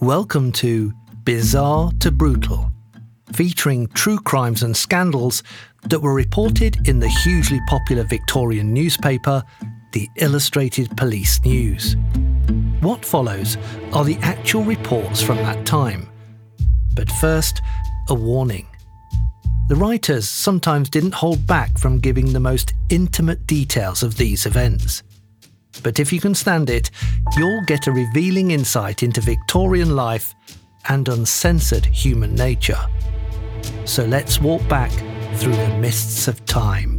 Welcome to Bizarre to Brutal, featuring true crimes and scandals that were reported in the hugely popular Victorian newspaper, the Illustrated Police News. What follows are the actual reports from that time. But first, a warning. The writers sometimes didn't hold back from giving the most intimate details of these events. But if you can stand it, you'll get a revealing insight into Victorian life and uncensored human nature. So let's walk back through the mists of time.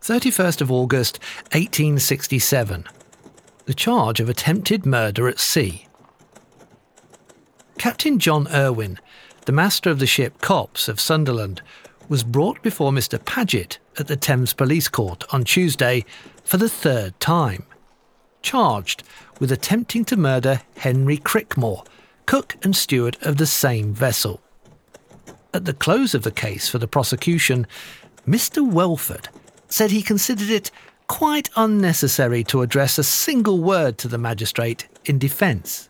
Thirty-first of August, 1867. The charge of attempted murder at sea. Captain John Irwin, the master of the ship Cops of Sunderland, was brought before Mr. Paget at the Thames Police Court on Tuesday for the third time, charged with attempting to murder Henry Crickmore, cook and steward of the same vessel. At the close of the case for the prosecution, Mr. Welford said he considered it quite unnecessary to address a single word to the magistrate in defence.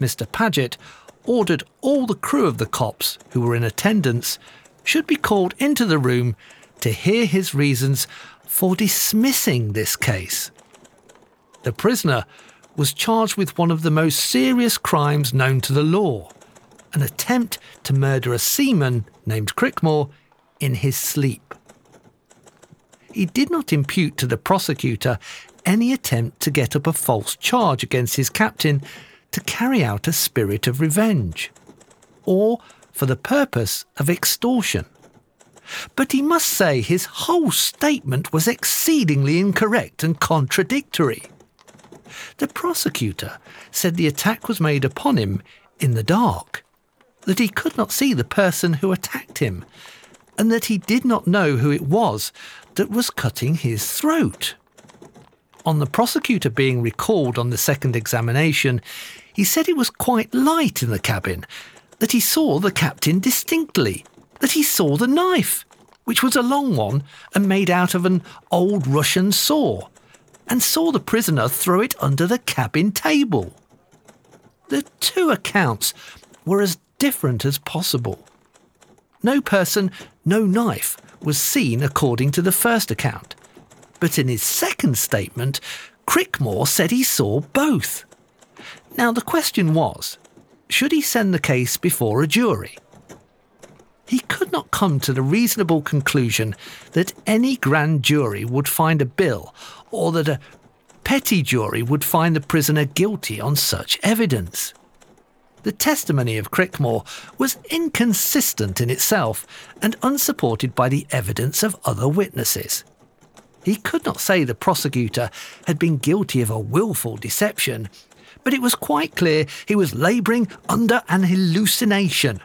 Mr. Paget ordered all the crew of the cops who were in attendance should be called into the room to hear his reasons for dismissing this case. The prisoner was charged with one of the most serious crimes known to the law an attempt to murder a seaman named Crickmore in his sleep. He did not impute to the prosecutor any attempt to get up a false charge against his captain to carry out a spirit of revenge, or for the purpose of extortion. But he must say his whole statement was exceedingly incorrect and contradictory. The prosecutor said the attack was made upon him in the dark, that he could not see the person who attacked him, and that he did not know who it was that was cutting his throat. On the prosecutor being recalled on the second examination, he said it was quite light in the cabin, that he saw the captain distinctly, that he saw the knife, which was a long one and made out of an old Russian saw, and saw the prisoner throw it under the cabin table. The two accounts were as different as possible. No person, no knife was seen according to the first account, but in his second statement, Crickmore said he saw both. Now, the question was should he send the case before a jury? He could not come to the reasonable conclusion that any grand jury would find a bill or that a petty jury would find the prisoner guilty on such evidence. The testimony of Crickmore was inconsistent in itself and unsupported by the evidence of other witnesses. He could not say the prosecutor had been guilty of a wilful deception but it was quite clear he was labouring under an hallucination.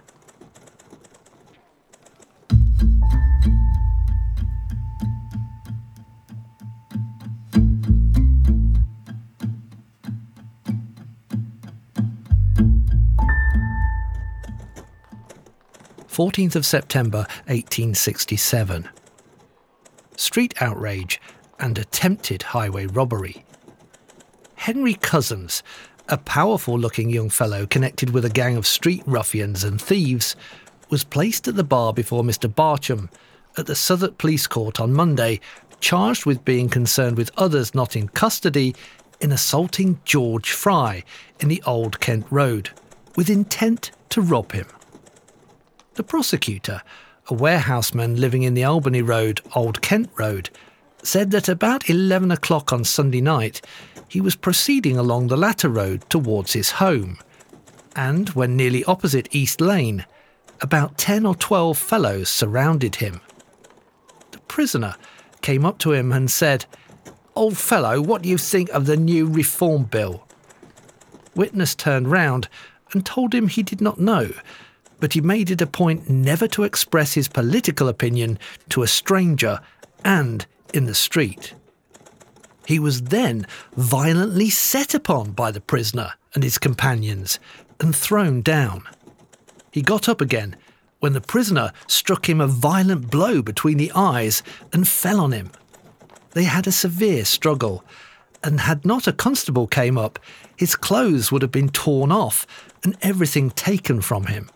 Fourteenth of September, eighteen sixty-seven. Street outrage and attempted highway robbery. Henry Cousins, a powerful looking young fellow connected with a gang of street ruffians and thieves, was placed at the bar before Mr. Barcham at the Southwark Police Court on Monday, charged with being concerned with others not in custody in assaulting George Fry in the Old Kent Road, with intent to rob him. The prosecutor, a warehouseman living in the Albany Road, Old Kent Road, said that about 11 o'clock on Sunday night he was proceeding along the latter road towards his home. And when nearly opposite East Lane, about 10 or 12 fellows surrounded him. The prisoner came up to him and said, Old fellow, what do you think of the new Reform Bill? Witness turned round and told him he did not know, but he made it a point never to express his political opinion to a stranger and in the street. He was then violently set upon by the prisoner and his companions and thrown down. He got up again when the prisoner struck him a violent blow between the eyes and fell on him. They had a severe struggle, and had not a constable came up, his clothes would have been torn off and everything taken from him.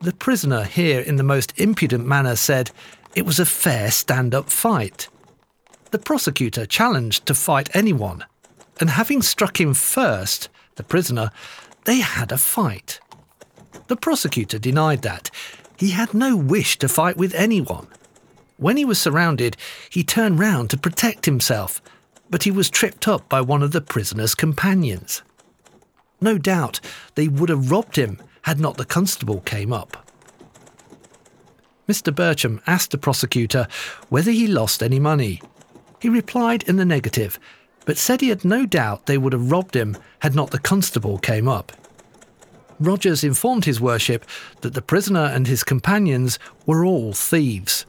The prisoner here, in the most impudent manner, said it was a fair stand up fight. The prosecutor challenged to fight anyone, and having struck him first, the prisoner, they had a fight. The prosecutor denied that. He had no wish to fight with anyone. When he was surrounded, he turned round to protect himself, but he was tripped up by one of the prisoner's companions. No doubt they would have robbed him had not the constable came up. Mr. Burcham asked the prosecutor whether he lost any money. He replied in the negative, but said he had no doubt they would have robbed him had not the constable came up. Rogers informed his worship that the prisoner and his companions were all thieves.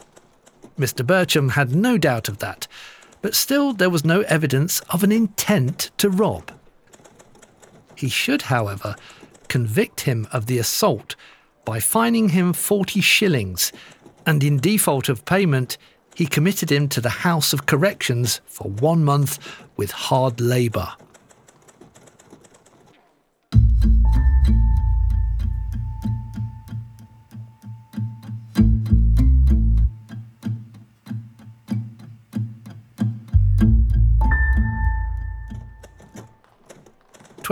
Mr. Burcham had no doubt of that, but still there was no evidence of an intent to rob. He should, however, convict him of the assault by fining him 40 shillings, and in default of payment, he committed him to the House of Corrections for one month with hard labour.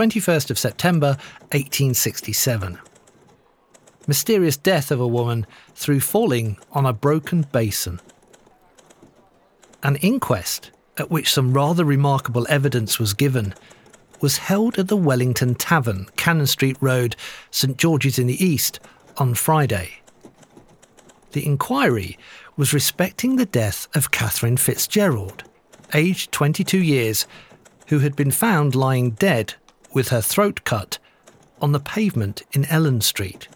21st of September 1867. Mysterious death of a woman through falling on a broken basin. An inquest, at which some rather remarkable evidence was given, was held at the Wellington Tavern, Cannon Street Road, St George's in the East, on Friday. The inquiry was respecting the death of Catherine Fitzgerald, aged 22 years, who had been found lying dead with her throat cut on the pavement in Ellen Street.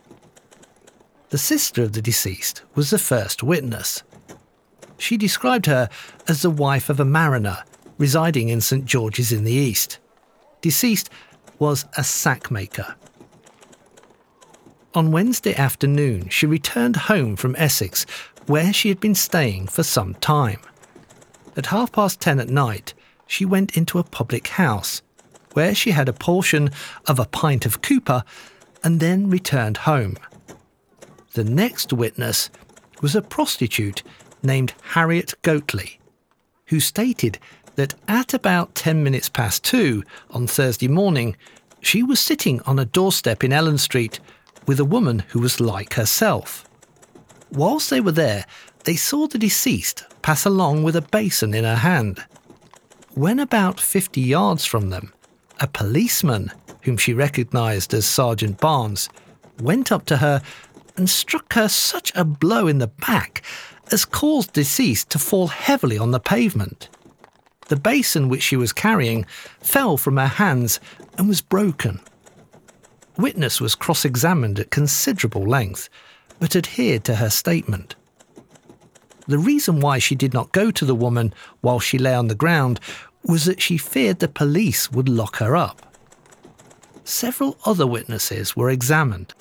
The sister of the deceased was the first witness. She described her as the wife of a mariner residing in St George's in the East. Deceased was a sackmaker. On Wednesday afternoon, she returned home from Essex, where she had been staying for some time. At half past ten at night, she went into a public house where she had a portion of a pint of Cooper and then returned home. The next witness was a prostitute named Harriet Goatley, who stated that at about 10 minutes past two on Thursday morning, she was sitting on a doorstep in Ellen Street with a woman who was like herself. Whilst they were there, they saw the deceased pass along with a basin in her hand. When about 50 yards from them, a policeman, whom she recognised as Sergeant Barnes, went up to her and struck her such a blow in the back as caused deceased to fall heavily on the pavement. The basin which she was carrying fell from her hands and was broken. Witness was cross examined at considerable length, but adhered to her statement. The reason why she did not go to the woman while she lay on the ground was that she feared the police would lock her up. Several other witnesses were examined.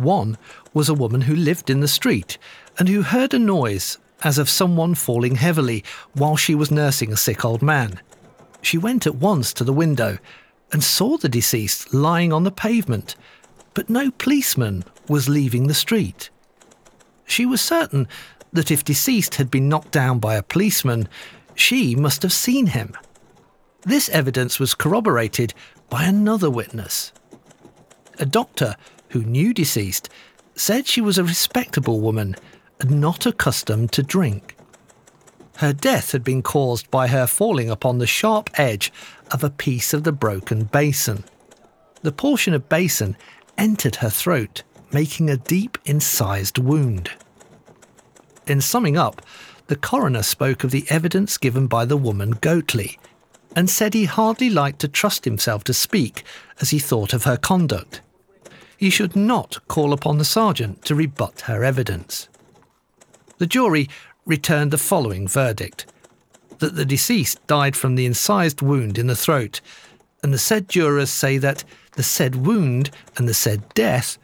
One was a woman who lived in the street and who heard a noise as of someone falling heavily while she was nursing a sick old man. She went at once to the window and saw the deceased lying on the pavement, but no policeman was leaving the street. She was certain that if deceased had been knocked down by a policeman, she must have seen him. This evidence was corroborated by another witness. A doctor who knew deceased said she was a respectable woman and not accustomed to drink. Her death had been caused by her falling upon the sharp edge of a piece of the broken basin. The portion of basin entered her throat, making a deep incised wound. In summing up, the coroner spoke of the evidence given by the woman Goatley and said he hardly liked to trust himself to speak as he thought of her conduct. He should not call upon the sergeant to rebut her evidence. The jury returned the following verdict that the deceased died from the incised wound in the throat, and the said jurors say that the said wound and the said death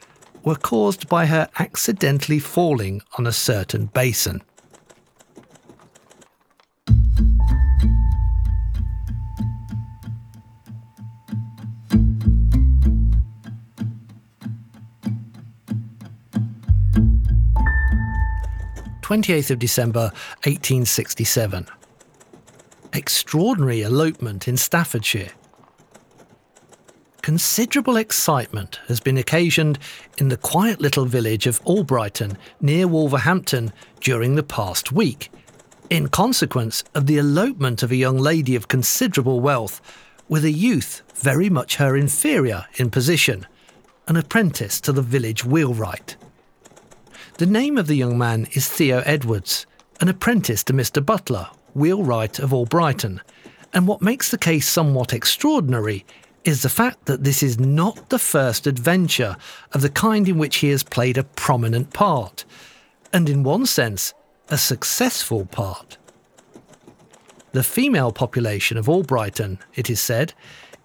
were caused by her accidentally falling on a certain basin. 28th of December 1867. Extraordinary elopement in Staffordshire. Considerable excitement has been occasioned in the quiet little village of Albrighton near Wolverhampton during the past week, in consequence of the elopement of a young lady of considerable wealth with a youth very much her inferior in position, an apprentice to the village wheelwright. The name of the young man is Theo Edwards, an apprentice to Mr. Butler, wheelwright of Albrighton. And what makes the case somewhat extraordinary is the fact that this is not the first adventure of the kind in which he has played a prominent part, and in one sense, a successful part. The female population of Albrighton, it is said,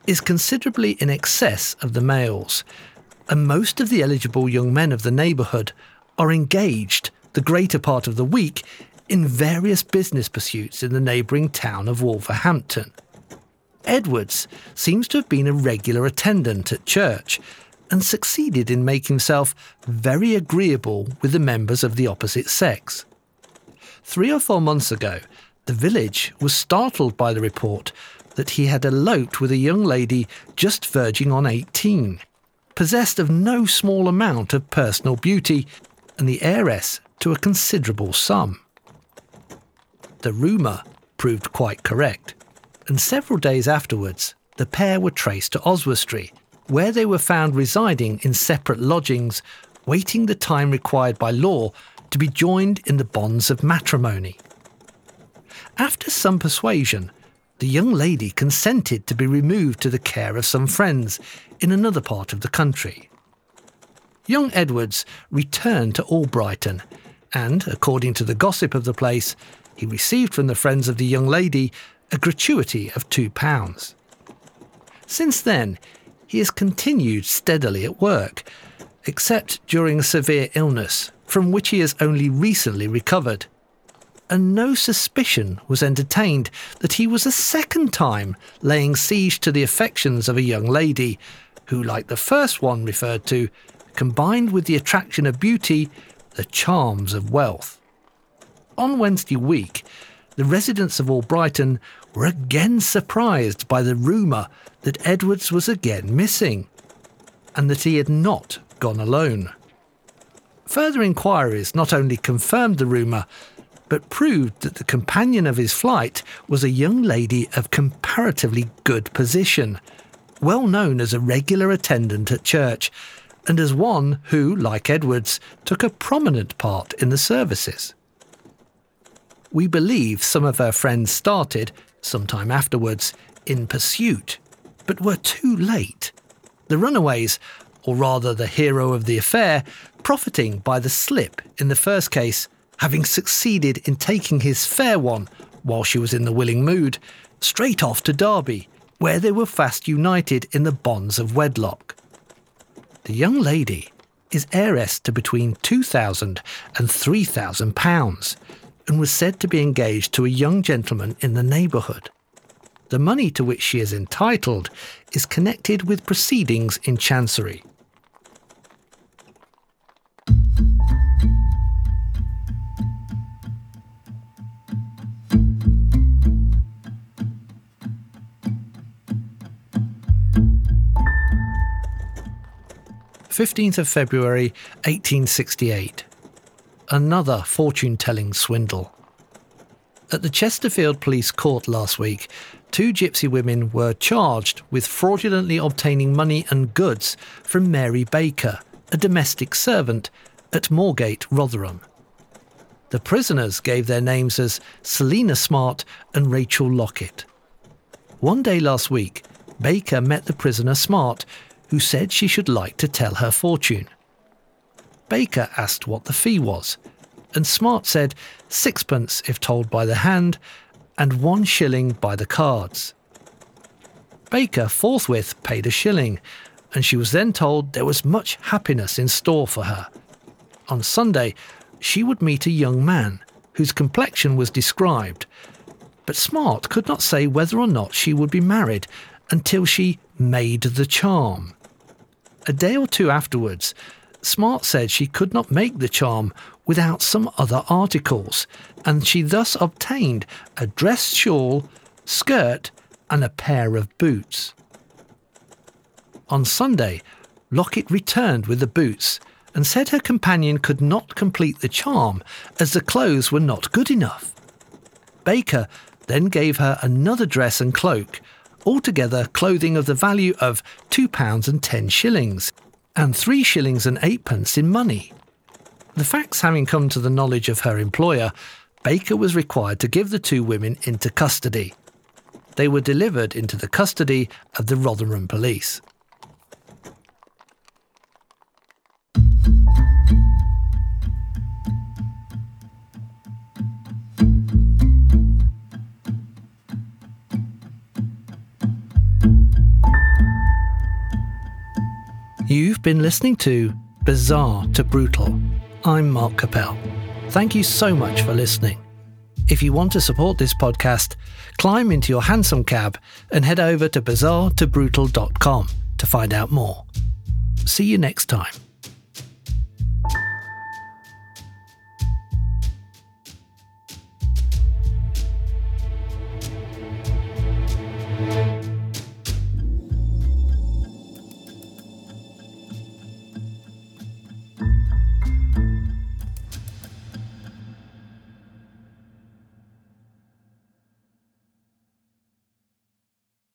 is considerably in excess of the males, and most of the eligible young men of the neighbourhood are engaged the greater part of the week in various business pursuits in the neighbouring town of Wolverhampton. Edwards seems to have been a regular attendant at church and succeeded in making himself very agreeable with the members of the opposite sex. Three or four months ago, the village was startled by the report that he had eloped with a young lady just verging on 18, possessed of no small amount of personal beauty and the heiress to a considerable sum. The rumour proved quite correct, and several days afterwards, the pair were traced to Oswestry, where they were found residing in separate lodgings, waiting the time required by law to be joined in the bonds of matrimony. After some persuasion, the young lady consented to be removed to the care of some friends in another part of the country. Young Edwards returned to Albrighton, and, according to the gossip of the place, he received from the friends of the young lady a gratuity of £2. Since then, he has continued steadily at work, except during a severe illness, from which he has only recently recovered. And no suspicion was entertained that he was a second time laying siege to the affections of a young lady, who, like the first one referred to, combined with the attraction of beauty, the charms of wealth. On Wednesday week, the residents of Albrighton were again surprised by the rumour that Edwards was again missing, and that he had not gone alone. Further inquiries not only confirmed the rumour, but proved that the companion of his flight was a young lady of comparatively good position, well known as a regular attendant at church, and as one who, like Edwards, took a prominent part in the services. We believe some of her friends started, some time afterwards, in pursuit, but were too late. The runaways, or rather the hero of the affair, profiting by the slip in the first case, having succeeded in taking his fair one while she was in the willing mood, straight off to Derby, where they were fast united in the bonds of wedlock. The young lady is heiress to between £2,000 and £3,000 and was said to be engaged to a young gentleman in the neighbourhood. The money to which she is entitled is connected with proceedings in Chancery. 15th of February 1868. Another fortune telling swindle. At the Chesterfield Police Court last week, two gypsy women were charged with fraudulently obtaining money and goods from Mary Baker, a domestic servant, at Moorgate, Rotherham. The prisoners gave their names as Selina Smart and Rachel Lockett. One day last week, Baker met the prisoner Smart, who said she should like to tell her fortune. Baker asked what the fee was, and Smart said sixpence if told by the hand, and one shilling by the cards. Baker forthwith paid a shilling, and she was then told there was much happiness in store for her. On Sunday, she would meet a young man whose complexion was described, but Smart could not say whether or not she would be married until she made the charm. A day or two afterwards, Smart said she could not make the charm without some other articles, and she thus obtained a dress shawl, skirt, and a pair of boots. On Sunday, Lockett returned with the boots and said her companion could not complete the charm as the clothes were not good enough. Baker then gave her another dress and cloak, altogether clothing of the value of two pounds and ten shillings, and three shillings and eightpence in money. The facts having come to the knowledge of her employer, Baker was required to give the two women into custody. They were delivered into the custody of the Rotherham police. Been listening to Bizarre to Brutal. I'm Mark Capel. Thank you so much for listening. If you want to support this podcast, climb into your hansom cab and head over to bizarretobrutal.com to find out more. See you next time.